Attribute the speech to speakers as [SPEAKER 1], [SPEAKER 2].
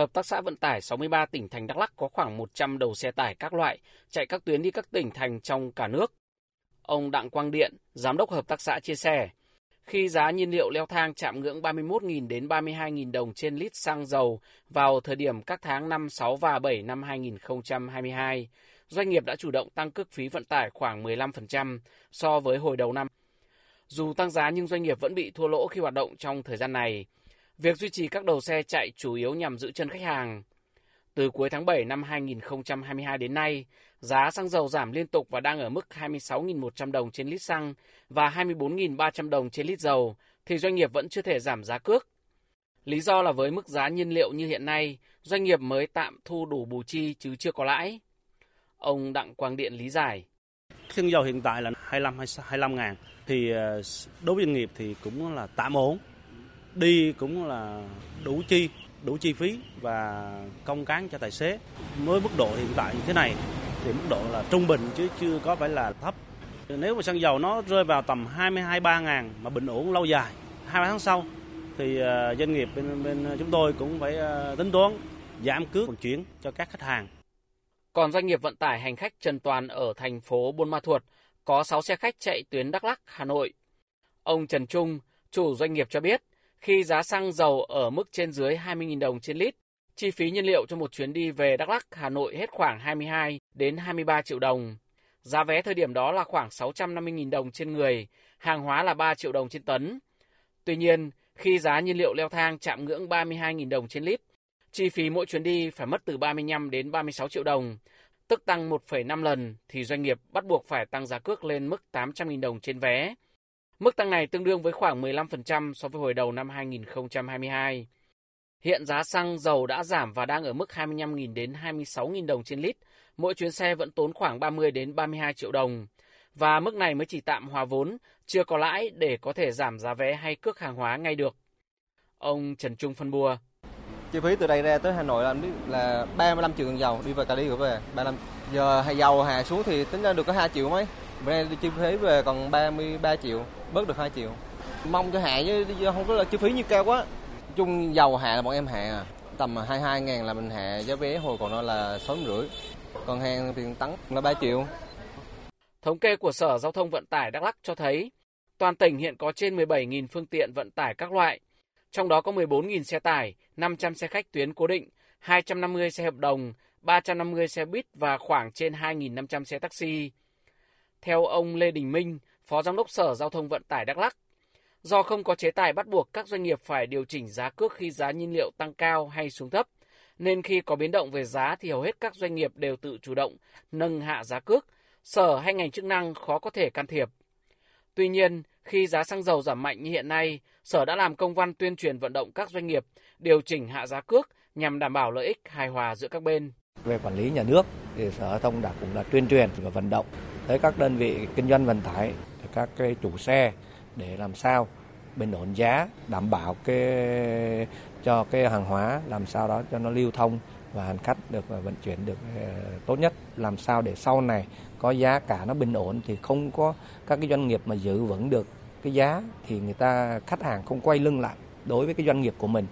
[SPEAKER 1] Hợp tác xã vận tải 63 tỉnh thành Đắk Lắk có khoảng 100 đầu xe tải các loại chạy các tuyến đi các tỉnh thành trong cả nước. Ông Đặng Quang Điện, giám đốc hợp tác xã chia sẻ, khi giá nhiên liệu leo thang chạm ngưỡng 31.000 đến 32.000 đồng trên lít xăng dầu vào thời điểm các tháng 5, 6 và 7 năm 2022, doanh nghiệp đã chủ động tăng cước phí vận tải khoảng 15% so với hồi đầu năm. Dù tăng giá nhưng doanh nghiệp vẫn bị thua lỗ khi hoạt động trong thời gian này. Việc duy trì các đầu xe chạy chủ yếu nhằm giữ chân khách hàng. Từ cuối tháng 7 năm 2022 đến nay, giá xăng dầu giảm liên tục và đang ở mức 26.100 đồng trên lít xăng và 24.300 đồng trên lít dầu, thì doanh nghiệp vẫn chưa thể giảm giá cước. Lý do là với mức giá nhiên liệu như hiện nay, doanh nghiệp mới tạm thu đủ bù chi chứ chưa có lãi. Ông Đặng Quang Điện lý giải.
[SPEAKER 2] Xăng dầu hiện tại là 25 25 ngàn thì ờ, đối với doanh nghiệp thì cũng là tạm ổn. Đi cũng là đủ chi, đủ chi phí và công cán cho tài xế. Với mức độ hiện tại như thế này thì mức độ là trung bình chứ chưa có phải là thấp. Nếu mà xăng dầu nó rơi vào tầm 22 3 ngàn mà bình ổn lâu dài, hai tháng sau thì ờ, doanh nghiệp bên, bên chúng tôi cũng phải ờ, tính toán giảm cước vận chuyển cho các khách hàng
[SPEAKER 1] còn doanh nghiệp vận tải hành khách Trần Toàn ở thành phố Buôn Ma Thuột có 6 xe khách chạy tuyến Đắk Lắk, Hà Nội. Ông Trần Trung, chủ doanh nghiệp cho biết, khi giá xăng dầu ở mức trên dưới 20.000 đồng trên lít, chi phí nhiên liệu cho một chuyến đi về Đắk Lắk, Hà Nội hết khoảng 22 đến 23 triệu đồng. Giá vé thời điểm đó là khoảng 650.000 đồng trên người, hàng hóa là 3 triệu đồng trên tấn. Tuy nhiên, khi giá nhiên liệu leo thang chạm ngưỡng 32.000 đồng trên lít, Chi phí mỗi chuyến đi phải mất từ 35 đến 36 triệu đồng, tức tăng 1,5 lần thì doanh nghiệp bắt buộc phải tăng giá cước lên mức 800.000 đồng trên vé. Mức tăng này tương đương với khoảng 15% so với hồi đầu năm 2022. Hiện giá xăng dầu đã giảm và đang ở mức 25.000 đến 26.000 đồng trên lít, mỗi chuyến xe vẫn tốn khoảng 30 đến 32 triệu đồng. Và mức này mới chỉ tạm hòa vốn, chưa có lãi để có thể giảm giá vé hay cước hàng hóa ngay được. Ông Trần Trung phân bua
[SPEAKER 3] chi phí từ đây ra tới Hà Nội là là 35 triệu tiền dầu đi về Cali rồi về 35 giờ hay dầu hạ xuống thì tính ra được có 2 triệu mấy bên đây chi phí về còn 33 triệu bớt được 2 triệu mong cho hạ chứ không có là chi phí như cao quá chung dầu hạ là bọn em hạ à. tầm 22 ngàn là mình hạ giá vé hồi còn nó là 6 rưỡi còn hàng tiền tấn là 3 triệu
[SPEAKER 1] Thống kê của Sở Giao thông Vận tải Đắk Lắk cho thấy, toàn tỉnh hiện có trên 17.000 phương tiện vận tải các loại, trong đó có 14.000 xe tải, 500 xe khách tuyến cố định, 250 xe hợp đồng, 350 xe buýt và khoảng trên 2.500 xe taxi. Theo ông Lê Đình Minh, Phó Giám đốc Sở Giao thông Vận tải Đắk Lắk, do không có chế tài bắt buộc các doanh nghiệp phải điều chỉnh giá cước khi giá nhiên liệu tăng cao hay xuống thấp, nên khi có biến động về giá thì hầu hết các doanh nghiệp đều tự chủ động nâng hạ giá cước, sở hay ngành chức năng khó có thể can thiệp. Tuy nhiên, khi giá xăng dầu giảm mạnh như hiện nay, Sở đã làm công văn tuyên truyền vận động các doanh nghiệp điều chỉnh hạ giá cước nhằm đảm bảo lợi ích hài hòa giữa các bên.
[SPEAKER 4] Về quản lý nhà nước thì Sở Giao thông đã cũng đã tuyên truyền và vận động tới các đơn vị kinh doanh vận tải, các cái chủ xe để làm sao bình ổn giá, đảm bảo cái cho cái hàng hóa làm sao đó cho nó lưu thông và hành khách được vận chuyển được ờ, tốt nhất. Làm sao để sau này có giá cả nó bình ổn thì không có các cái doanh nghiệp mà giữ vững được cái giá thì người ta khách hàng không quay lưng lại đối với cái doanh nghiệp của mình.